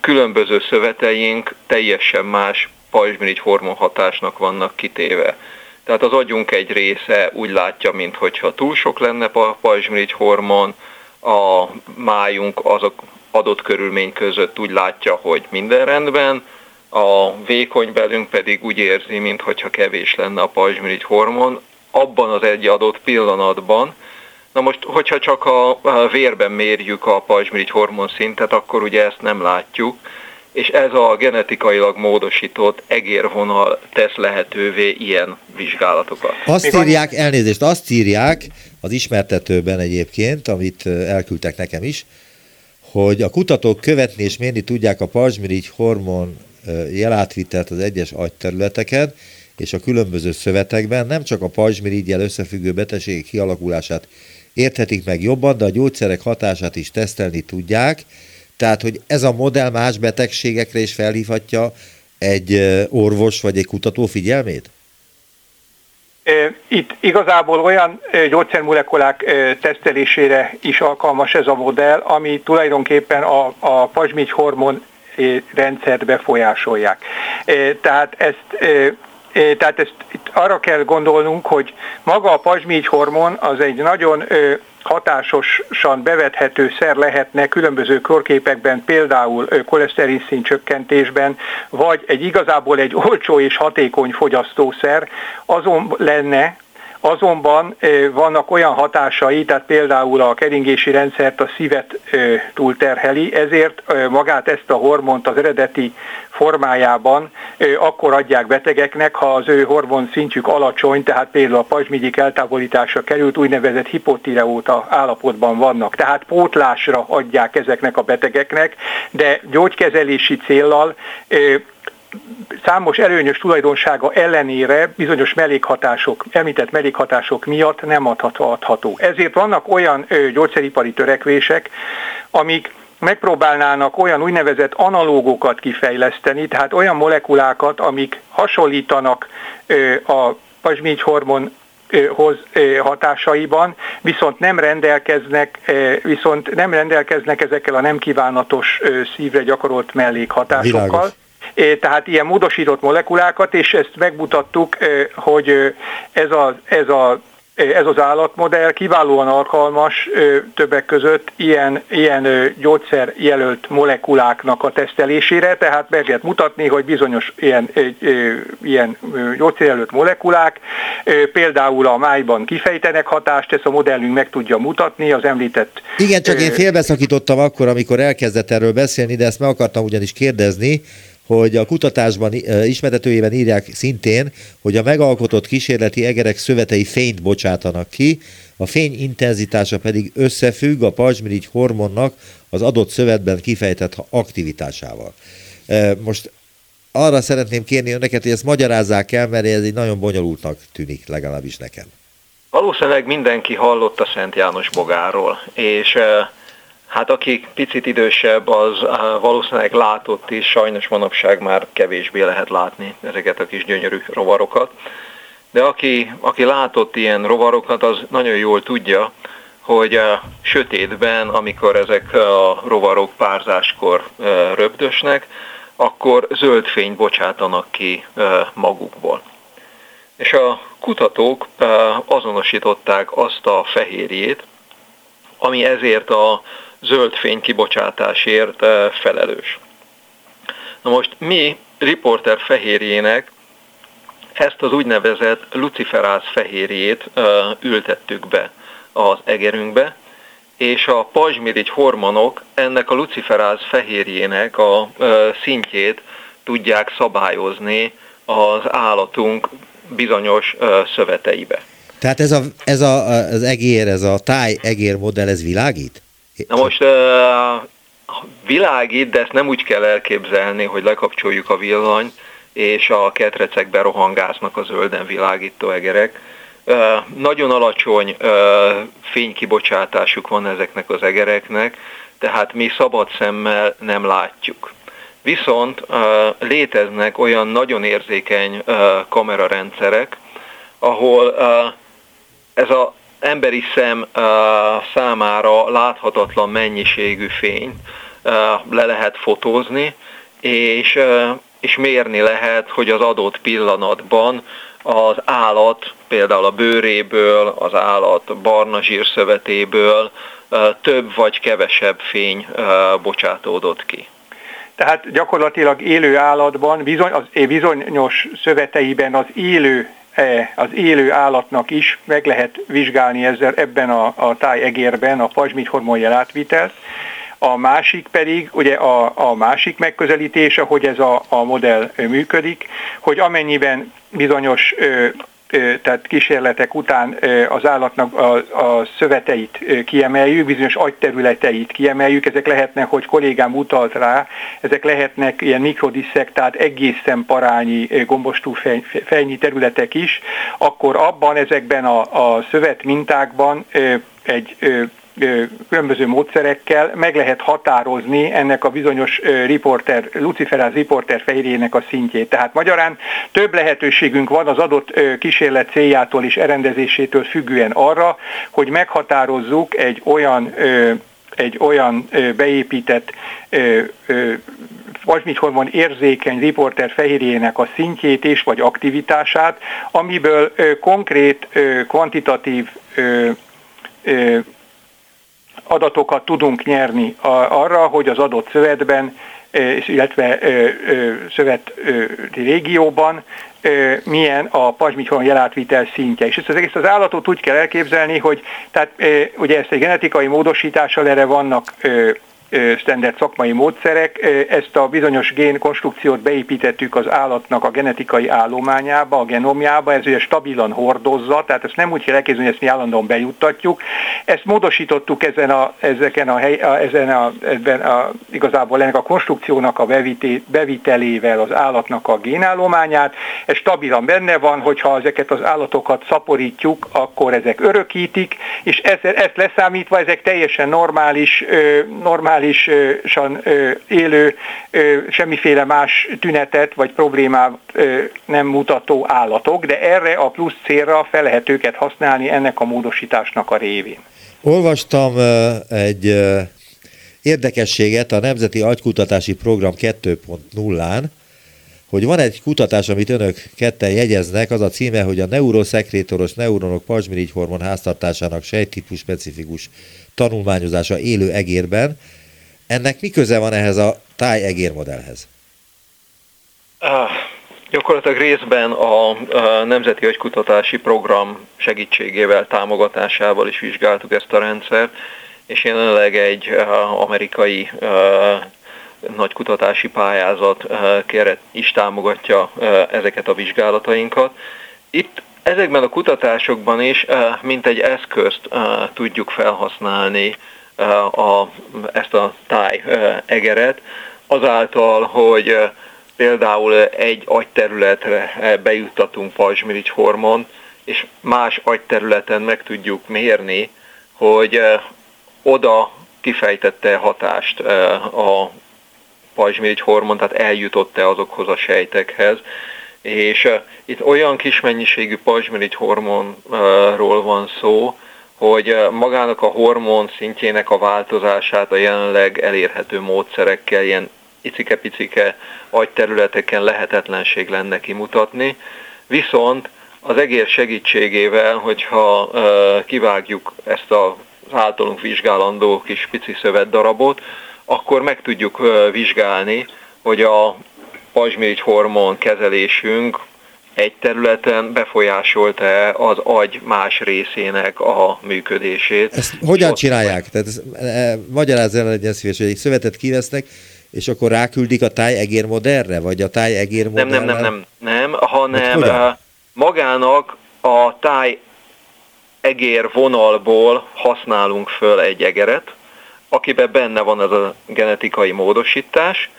különböző szöveteink teljesen más pajzsmirigy hormonhatásnak vannak kitéve. Tehát az agyunk egy része úgy látja, mintha túl sok lenne a pajzsmirigy hormon, a májunk azok adott körülmény között úgy látja, hogy minden rendben, a vékony belünk pedig úgy érzi, mintha kevés lenne a pajzsmirigy hormon, abban az egy adott pillanatban. Na most, hogyha csak a vérben mérjük a pajzsmirigy hormon szintet, akkor ugye ezt nem látjuk, és ez a genetikailag módosított egérvonal tesz lehetővé ilyen vizsgálatokat. Azt írják, elnézést, azt írják az ismertetőben egyébként, amit elküldtek nekem is, hogy a kutatók követni és mérni tudják a pajzsmirigy hormon jelátvitelt az egyes agyterületeken, és a különböző szövetekben nem csak a pajzsmirigyel összefüggő betegségek kialakulását érthetik meg jobban, de a gyógyszerek hatását is tesztelni tudják, tehát, hogy ez a modell más betegségekre is felhívhatja egy orvos vagy egy kutató figyelmét? Itt igazából olyan gyógyszermolekulák tesztelésére is alkalmas ez a modell, ami tulajdonképpen a, a pazsmigy hormon rendszert befolyásolják. Tehát ezt tehát ezt arra kell gondolnunk, hogy maga a pazsmigy hormon az egy nagyon hatásosan bevethető szer lehetne különböző korképekben, például koleszterin szint csökkentésben, vagy egy igazából egy olcsó és hatékony fogyasztószer, azon lenne, Azonban vannak olyan hatásai, tehát például a keringési rendszert, a szívet túlterheli, ezért magát ezt a hormont az eredeti formájában akkor adják betegeknek, ha az ő hormon szintjük alacsony, tehát például a pajzsmigyik eltávolításra került, úgynevezett hipotireóta állapotban vannak. Tehát pótlásra adják ezeknek a betegeknek, de gyógykezelési céllal számos előnyös tulajdonsága ellenére bizonyos mellékhatások, említett mellékhatások miatt nem adható. Ezért vannak olyan gyógyszeripari törekvések, amik megpróbálnának olyan úgynevezett analógokat kifejleszteni, tehát olyan molekulákat, amik hasonlítanak a pazsmigy hormon hoz hatásaiban, viszont nem rendelkeznek, viszont nem rendelkeznek ezekkel a nem kívánatos szívre gyakorolt mellékhatásokkal. Világos tehát ilyen módosított molekulákat, és ezt megmutattuk, hogy ez a, ez a ez az állatmodell kiválóan alkalmas többek között ilyen, ilyen gyógyszerjelölt molekuláknak a tesztelésére, tehát meg lehet mutatni, hogy bizonyos ilyen, ilyen gyógyszerjelölt molekulák például a májban kifejtenek hatást, ezt a modellünk meg tudja mutatni, az említett... Igen, csak én félbeszakítottam akkor, amikor elkezdett erről beszélni, de ezt meg akartam ugyanis kérdezni, hogy a kutatásban ismertetőjében írják szintén, hogy a megalkotott kísérleti egerek szövetei fényt bocsátanak ki, a fény intenzitása pedig összefügg a pajzsmirigy hormonnak az adott szövetben kifejtett aktivitásával. Most arra szeretném kérni önöket, hogy ezt magyarázzák el, mert ez egy nagyon bonyolultnak tűnik, legalábbis nekem. Valószínűleg mindenki hallott a Szent János bogáról, és Hát aki picit idősebb, az valószínűleg látott is, sajnos manapság már kevésbé lehet látni ezeket a kis gyönyörű rovarokat. De aki, aki látott ilyen rovarokat, az nagyon jól tudja, hogy a sötétben, amikor ezek a rovarok párzáskor röpdösnek, akkor zöld fényt bocsátanak ki magukból. És a kutatók azonosították azt a fehérjét, ami ezért a zöld fény kibocsátásért eh, felelős. Na most mi riporter fehérjének ezt az úgynevezett luciferáz fehérjét eh, ültettük be az egerünkbe, és a pajzsmirigy hormonok ennek a luciferáz fehérjének a eh, szintjét tudják szabályozni az állatunk bizonyos szöveteibe. Tehát ez, a, ez a, az egér, ez a táj egér modell, ez világít? Na most uh, világít, de ezt nem úgy kell elképzelni, hogy lekapcsoljuk a villanyt, és a ketrecekbe rohangásznak a zölden világító egerek. Uh, nagyon alacsony uh, fénykibocsátásuk van ezeknek az egereknek, tehát mi szabad szemmel nem látjuk. Viszont léteznek olyan nagyon érzékeny kamerarendszerek, ahol ez a emberi szem számára láthatatlan mennyiségű fényt le lehet fotózni, és, és mérni lehet, hogy az adott pillanatban az állat, például a bőréből, az állat barna zsírszövetéből több vagy kevesebb fény bocsátódott ki. Tehát gyakorlatilag élő állatban, bizony, az bizonyos szöveteiben az élő az élő állatnak is meg lehet vizsgálni ezzel ebben a, a tájegérben a pajzsmit hormonjel átvitelt. A másik pedig, ugye a, a másik megközelítése, hogy ez a, a modell működik, hogy amennyiben bizonyos tehát kísérletek után az állatnak a, a szöveteit kiemeljük, bizonyos agyterületeit kiemeljük, ezek lehetnek, hogy kollégám utalt rá, ezek lehetnek ilyen mikrodiszek, tehát egészen parányi gombostú fej, fejnyi területek is, akkor abban ezekben a, a szövet mintákban egy különböző módszerekkel meg lehet határozni ennek a bizonyos riporter, luciferáz riporter fehérjének a szintjét. Tehát magyarán több lehetőségünk van az adott kísérlet céljától és elrendezésétől függően arra, hogy meghatározzuk egy olyan egy olyan beépített hormon érzékeny riporter fehérjének a szintjét és vagy aktivitását, amiből konkrét kvantitatív adatokat tudunk nyerni arra, hogy az adott szövetben, illetve szöveti régióban milyen a pajzsmikron jelátvitel szintje. És ezt az egész az állatot úgy kell elképzelni, hogy tehát ugye ezt egy genetikai módosítással erre vannak standard szakmai módszerek. Ezt a bizonyos génkonstrukciót beépítettük az állatnak a genetikai állományába, a genomjába, ez ugye stabilan hordozza, tehát ezt nem úgy kell elképzelni, hogy ezt mi állandóan bejuttatjuk. Ezt módosítottuk ezen a, ezeken a, hely, a, ezen a, ebben a, igazából ennek a konstrukciónak a bevité, bevitelével az állatnak a génállományát. Ez stabilan benne van, hogyha ezeket az állatokat szaporítjuk, akkor ezek örökítik, és ezt, ezt leszámítva ezek teljesen normális, normális normálisan élő, semmiféle más tünetet vagy problémát nem mutató állatok, de erre a plusz célra fel lehet őket használni ennek a módosításnak a révén. Olvastam egy érdekességet a Nemzeti Agykutatási Program 2.0-án, hogy van egy kutatás, amit önök ketten jegyeznek, az a címe, hogy a neuroszekrétoros neuronok pajzsmirigy hormon háztartásának sejttípus specifikus tanulmányozása élő egérben. Ennek mi köze van ehhez a tájegér modellhez? Uh, gyakorlatilag részben a, a Nemzeti Agykutatási Program segítségével, támogatásával is vizsgáltuk ezt a rendszert, és jelenleg egy uh, amerikai uh, nagy kutatási pályázat keret is támogatja ezeket a vizsgálatainkat. Itt ezekben a kutatásokban is, mint egy eszközt tudjuk felhasználni a, ezt a táj egeret, azáltal, hogy például egy agyterületre bejuttatunk pajzsmirigy hormon, és más agyterületen meg tudjuk mérni, hogy oda kifejtette hatást a pajzsmirigy hormon, tehát eljutott-e azokhoz a sejtekhez, és itt olyan kis mennyiségű pajzsmirigy hormonról van szó, hogy magának a hormon szintjének a változását a jelenleg elérhető módszerekkel ilyen icike-picike agyterületeken lehetetlenség lenne kimutatni, viszont az egér segítségével, hogyha kivágjuk ezt az általunk vizsgálandó kis pici szövetdarabot, akkor meg tudjuk vizsgálni, hogy a pajzsmirigy hormon kezelésünk egy területen befolyásolta az agy más részének a működését. Ezt hogyan csinálják? Tehát ez, e, magyarázz el, legyen szíves, hogy egy szövetet kivesznek, és akkor ráküldik a tájegér modellre, vagy a tájegér modellre? Nem, nem, nem, nem, nem, hanem hát magának a táj egér vonalból használunk föl egy egeret, akiben benne van ez a genetikai módosítás.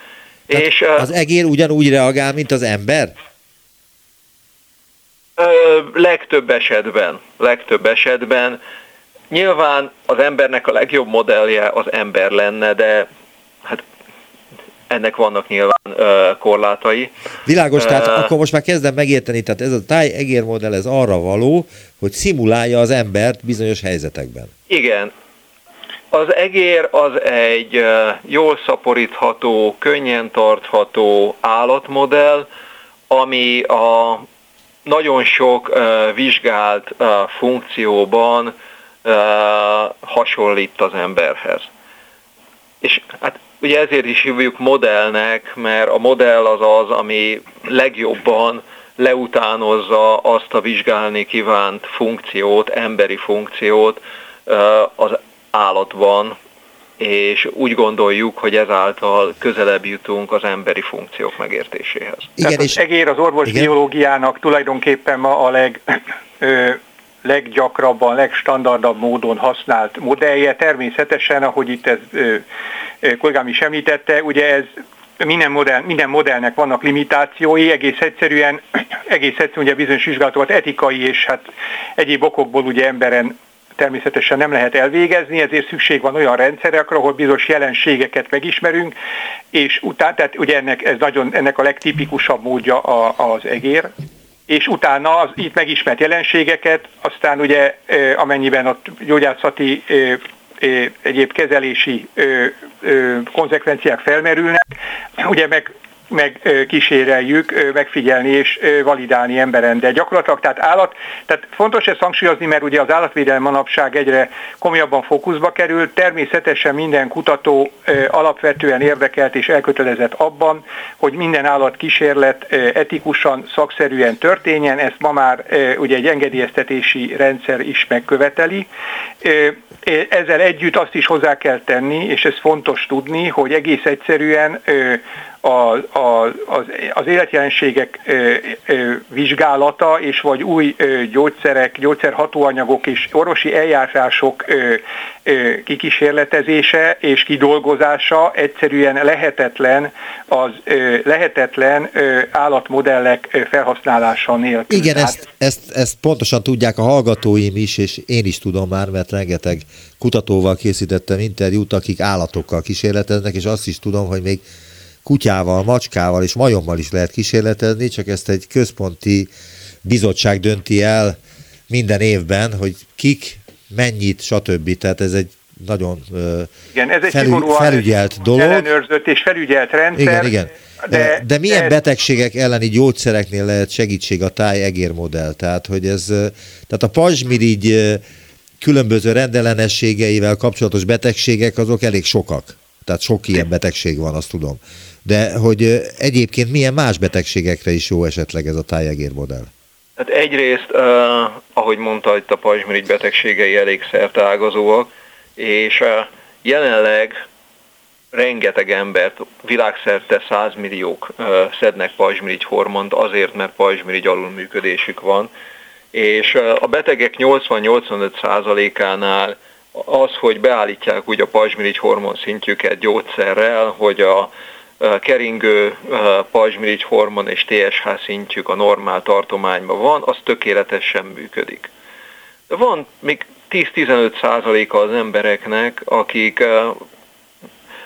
Tehát és, az egér ugyanúgy reagál, mint az ember? Ö, legtöbb esetben, legtöbb esetben. Nyilván az embernek a legjobb modellje az ember lenne, de hát ennek vannak nyilván ö, korlátai. Világos, tehát akkor most már kezdem megérteni, tehát ez a táj egér modell ez arra való, hogy szimulálja az embert bizonyos helyzetekben. Igen, az egér az egy jól szaporítható, könnyen tartható állatmodell, ami a nagyon sok vizsgált funkcióban hasonlít az emberhez. És hát ugye ezért is hívjuk modellnek, mert a modell az az, ami legjobban leutánozza azt a vizsgálni kívánt funkciót, emberi funkciót az állatban, és úgy gondoljuk, hogy ezáltal közelebb jutunk az emberi funkciók megértéséhez. Igen, Tehát és az egér az orvosbiológiának tulajdonképpen ma a leg, ö, leggyakrabban, legstandardabb módon használt modellje. Természetesen, ahogy itt ez ö, ö, kollégám is említette, ugye ez minden, modell, minden modellnek vannak limitációi, egész egyszerűen, <clears throat> egész egyszerűen ugye bizonyos vizsgálatokat etikai és hát egyéb okokból ugye emberen természetesen nem lehet elvégezni, ezért szükség van olyan rendszerekre, ahol bizonyos jelenségeket megismerünk, és utána, tehát ugye ennek, ez nagyon, ennek a legtipikusabb módja a, az egér, és utána az itt megismert jelenségeket, aztán ugye amennyiben ott gyógyászati egyéb kezelési konzekvenciák felmerülnek, ugye meg megkíséreljük, megfigyelni és validálni emberen. De gyakorlatilag, tehát állat, tehát fontos ezt hangsúlyozni, mert ugye az állatvédelem manapság egyre komolyabban fókuszba kerül. Természetesen minden kutató alapvetően érdekelt és elkötelezett abban, hogy minden állatkísérlet etikusan, szakszerűen történjen. Ezt ma már ugye egy engedélyeztetési rendszer is megköveteli. Ezzel együtt azt is hozzá kell tenni, és ez fontos tudni, hogy egész egyszerűen a, a, az, az életjelenségek ö, ö, vizsgálata és vagy új ö, gyógyszerek, gyógyszerhatóanyagok és orvosi eljárások ö, ö, kikísérletezése és kidolgozása egyszerűen lehetetlen az ö, lehetetlen ö, állatmodellek ö, felhasználása nélkül. Igen, ezt, ezt, ezt pontosan tudják a hallgatóim is, és én is tudom már, mert rengeteg kutatóval készítettem interjút, akik állatokkal kísérleteznek, és azt is tudom, hogy még kutyával, macskával és majommal is lehet kísérletezni, csak ezt egy központi bizottság dönti el minden évben, hogy kik, mennyit, stb. Tehát ez egy nagyon igen, ez egy felü, felügyelt dolog. Ellenőrzött és felügyelt rendszer. Igen, igen. De, de milyen ez... betegségek elleni gyógyszereknél lehet segítség a táj-egér modell? Tehát, hogy ez, tehát a pazsmirigy különböző rendellenességeivel kapcsolatos betegségek azok elég sokak. Tehát sok ilyen betegség van, azt tudom. De hogy egyébként milyen más betegségekre is jó esetleg ez a tájegér modell? Hát egyrészt, uh, ahogy mondta, itt a pajzsmirigy betegségei elég szertágazóak, és uh, jelenleg rengeteg embert, világszerte százmilliók uh, szednek pajzsmirigy hormont azért, mert pajzsmirigy alulműködésük van, és uh, a betegek 80-85%-ánál az, hogy beállítják úgy a pajzsmirigy hormon szintjüket gyógyszerrel, hogy a keringő pajzsmirigy hormon és TSH szintjük a normál tartományban van, az tökéletesen működik. Van még 10-15 százaléka az embereknek, akik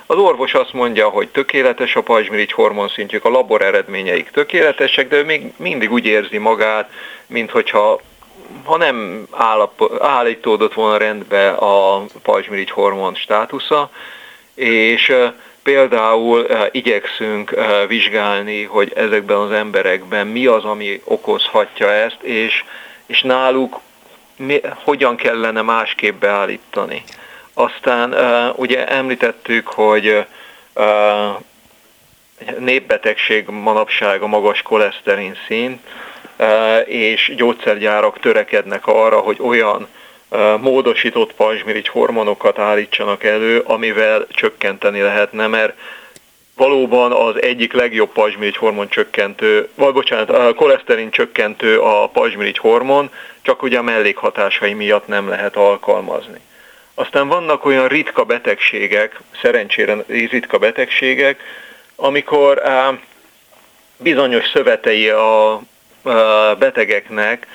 az orvos azt mondja, hogy tökéletes a pajzsmirigy hormonszintjük, a labor eredményeik tökéletesek, de ő még mindig úgy érzi magát, mint hogyha ha nem állap, állítódott volna rendbe a pajzsmirigy hormon státusza, és például igyekszünk vizsgálni, hogy ezekben az emberekben mi az, ami okozhatja ezt, és, és náluk mi, hogyan kellene másképp beállítani. Aztán ugye említettük, hogy népbetegség manapság a magas koleszterin szint, és gyógyszergyárak törekednek arra, hogy olyan módosított pajzsmirigy hormonokat állítsanak elő, amivel csökkenteni lehetne, mert valóban az egyik legjobb pajzsmirigy hormon csökkentő, vagy bocsánat, a koleszterin csökkentő a pajzsmirigy hormon, csak ugye a mellékhatásai miatt nem lehet alkalmazni. Aztán vannak olyan ritka betegségek, szerencsére ritka betegségek, amikor bizonyos szövetei a betegeknek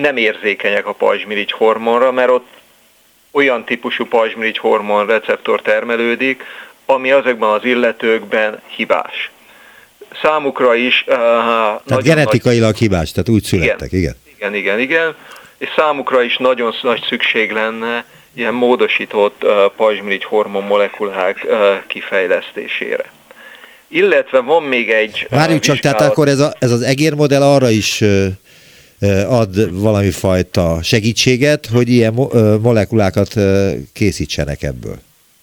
nem érzékenyek a pajzsmirigy hormonra, mert ott olyan típusú pajzsmirigy hormon receptor termelődik, ami azokban az illetőkben hibás. Számukra is... Uh, tehát genetikailag nagy... hibás, tehát úgy születtek, igen. Igen, igen, igen. igen. És számukra is nagyon nagy szükség lenne ilyen módosított uh, pajzsmirigy hormon molekulák uh, kifejlesztésére. Illetve van még egy... Várjuk csak, tehát akkor ez, a, ez az egérmodell arra is uh, ad valami fajta segítséget, hogy ilyen molekulákat készítsenek ebből?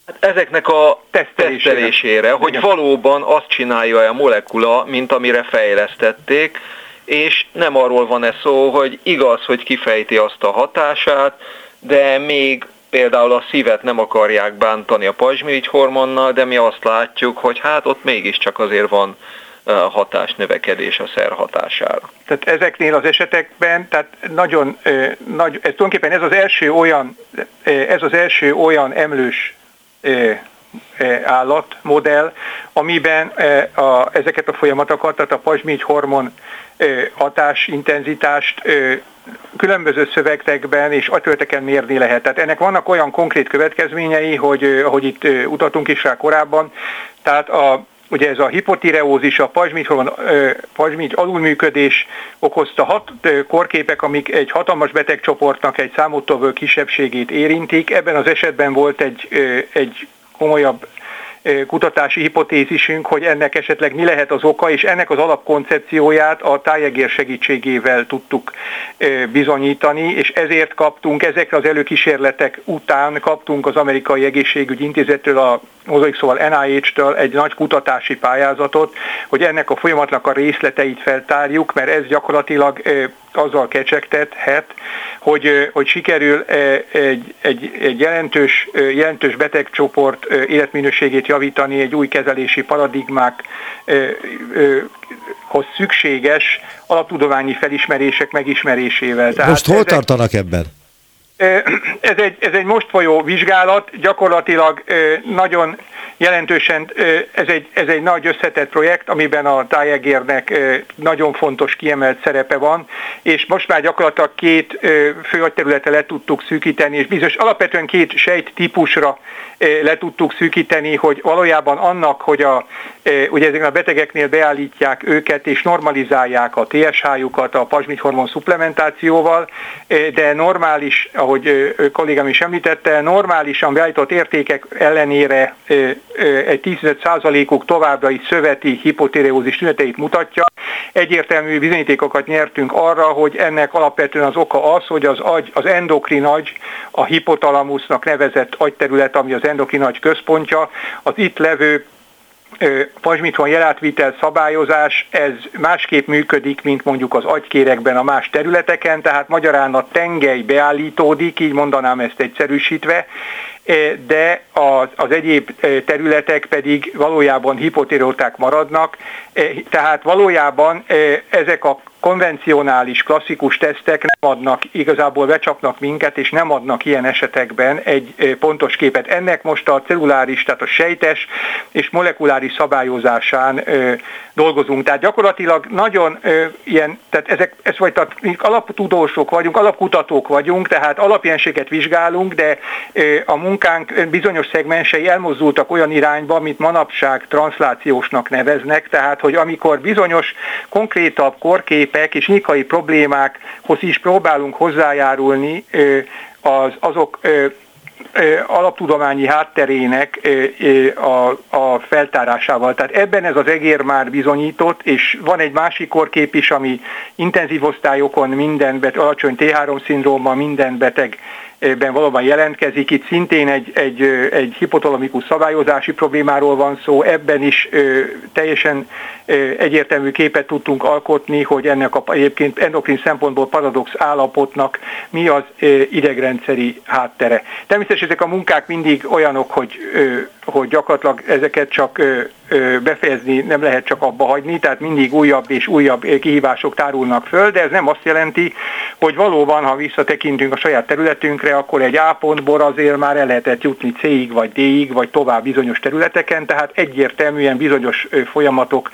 Hát ezeknek a tesztelésére, tesztelésére hogy valóban azt csinálja a molekula, mint amire fejlesztették, és nem arról van ez szó, hogy igaz, hogy kifejti azt a hatását, de még például a szívet nem akarják bántani a pajzsmirigy hormonnal, de mi azt látjuk, hogy hát ott mégiscsak azért van hatás növekedés a szer hatására. Tehát ezeknél az esetekben, tehát nagyon nagy, ez tulajdonképpen ez az első olyan, ez az első olyan emlős állatmodell, amiben a, ezeket a folyamatokat, tehát a pazsmígy hormon hatás, intenzitást különböző szövegekben és agytölteken mérni lehet. Tehát ennek vannak olyan konkrét következményei, hogy ahogy itt utatunk is rá korábban, tehát a Ugye ez a hipotireózis, a pajzsmirigy alulműködés okozta hat korképek, amik egy hatalmas betegcsoportnak egy számottevő kisebbségét érintik. Ebben az esetben volt egy, egy komolyabb kutatási hipotézisünk, hogy ennek esetleg mi lehet az oka, és ennek az alapkoncepcióját a tájegér segítségével tudtuk bizonyítani, és ezért kaptunk, ezekre az előkísérletek után kaptunk az Amerikai Egészségügyi Intézettől, a mozaik szóval NIH-től egy nagy kutatási pályázatot, hogy ennek a folyamatnak a részleteit feltárjuk, mert ez gyakorlatilag azzal kecsegtethet, hogy, hogy sikerül egy, egy, egy jelentős, jelentős betegcsoport életminőségét javítani egy új kezelési paradigmákhoz szükséges alaptudományi felismerések megismerésével. Tehát Most hol tartanak ebben? <clears throat> Ez egy, ez egy most folyó vizsgálat, gyakorlatilag nagyon jelentősen ez egy, ez egy nagy összetett projekt, amiben a tájegérnek nagyon fontos kiemelt szerepe van, és most már gyakorlatilag két főagyterülete le tudtuk szűkíteni, és bizonyos alapvetően két sejt típusra le tudtuk szűkíteni, hogy valójában annak, hogy a, ugye ezek a betegeknél beállítják őket és normalizálják a TSH-jukat a pazsmithormon szuplementációval, de normális ahogy kollégám is említette, normálisan beállított értékek ellenére egy 15%-uk továbbra is szöveti hipotireózis tüneteit mutatja. Egyértelmű bizonyítékokat nyertünk arra, hogy ennek alapvetően az oka az, hogy az, agy, az endokrin agy, a hipotalamusznak nevezett agyterület, ami az endokrin agy központja, az itt levő pazsmitron jelátvitel szabályozás, ez másképp működik, mint mondjuk az agykérekben a más területeken, tehát magyarán a tengely beállítódik, így mondanám ezt egyszerűsítve, de az, az egyéb területek pedig valójában hipotireóták maradnak, tehát valójában ezek a konvencionális, klasszikus tesztek adnak, igazából becsapnak minket, és nem adnak ilyen esetekben egy pontos képet. Ennek most a celluláris, tehát a sejtes és molekuláris szabályozásán dolgozunk. Tehát gyakorlatilag nagyon ilyen, tehát ezek, ez vagy tehát alaptudósok vagyunk, alapkutatók vagyunk, tehát alapjenséget vizsgálunk, de a munkánk bizonyos szegmensei elmozdultak olyan irányba, amit manapság transzlációsnak neveznek, tehát hogy amikor bizonyos konkrétabb korkép képek és nyikai problémákhoz is próbálunk hozzájárulni az, azok alaptudományi hátterének a, a feltárásával. Tehát ebben ez az egér már bizonyított, és van egy másik korkép is, ami intenzív osztályokon minden beteg, alacsony T3 szindróma minden beteg ben valóban jelentkezik. Itt szintén egy, egy, egy hipotalamikus szabályozási problémáról van szó, ebben is ö, teljesen ö, egyértelmű képet tudtunk alkotni, hogy ennek a, egyébként endokrin szempontból paradox állapotnak mi az ö, idegrendszeri háttere. Természetesen ezek a munkák mindig olyanok, hogy, ö, hogy gyakorlatilag ezeket csak ö, befejezni nem lehet csak abba hagyni, tehát mindig újabb és újabb kihívások tárulnak föl, de ez nem azt jelenti, hogy valóban, ha visszatekintünk a saját területünkre, akkor egy A pontból azért már el lehetett jutni C-ig, vagy D-ig, vagy tovább bizonyos területeken, tehát egyértelműen bizonyos folyamatok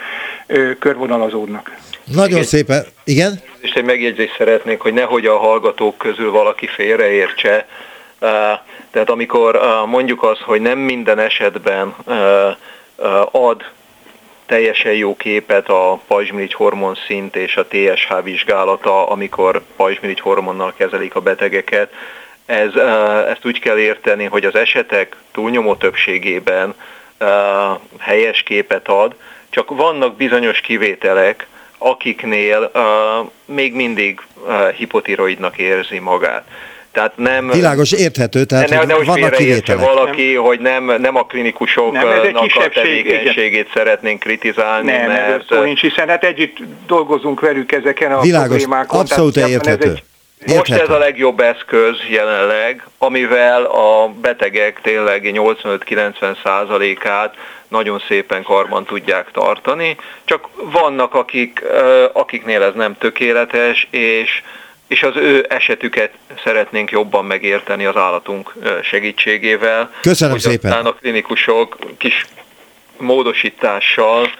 körvonalazódnak. Nagyon igen. szépen, igen? És egy megjegyzést szeretnék, hogy nehogy a hallgatók közül valaki félreértse, tehát amikor mondjuk az, hogy nem minden esetben ad teljesen jó képet a pajzsmirigy hormon szint és a TSH vizsgálata, amikor pajzsmirigy hormonnal kezelik a betegeket. Ez, ezt úgy kell érteni, hogy az esetek túlnyomó többségében helyes képet ad, csak vannak bizonyos kivételek, akiknél még mindig hipotiroidnak érzi magát. Tehát nem, Világos, érthető, tehát ne, ne, vannak kivételek. valaki, nem. hogy nem, nem a klinikusoknak a tevékenységét igen. szeretnénk kritizálni. Nem, mert... ez szó nincs, hiszen hát együtt dolgozunk velük ezeken a Világos, problémákon. abszolút tehát, érthető. Ez egy, most ez a legjobb eszköz jelenleg, amivel a betegek tényleg 85-90 százalékát nagyon szépen karban tudják tartani, csak vannak akik, akiknél ez nem tökéletes, és és az ő esetüket szeretnénk jobban megérteni az állatunk segítségével. Köszönöm hogy szépen. Aztán a klinikusok kis módosítással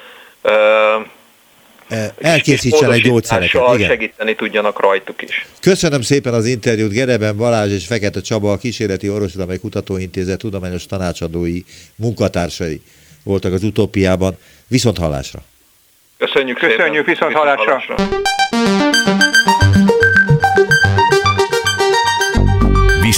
elkészítsen egy gyógyszereket. Igen. segíteni tudjanak rajtuk is. Köszönöm szépen az interjút. Gereben Balázs és Fekete Csaba, a Kísérleti Orvostudományi Kutatóintézet tudományos tanácsadói munkatársai voltak az utópiában. Viszont hallásra! Köszönjük, Köszönjük szépen. viszont, viszont hallásra! hallásra.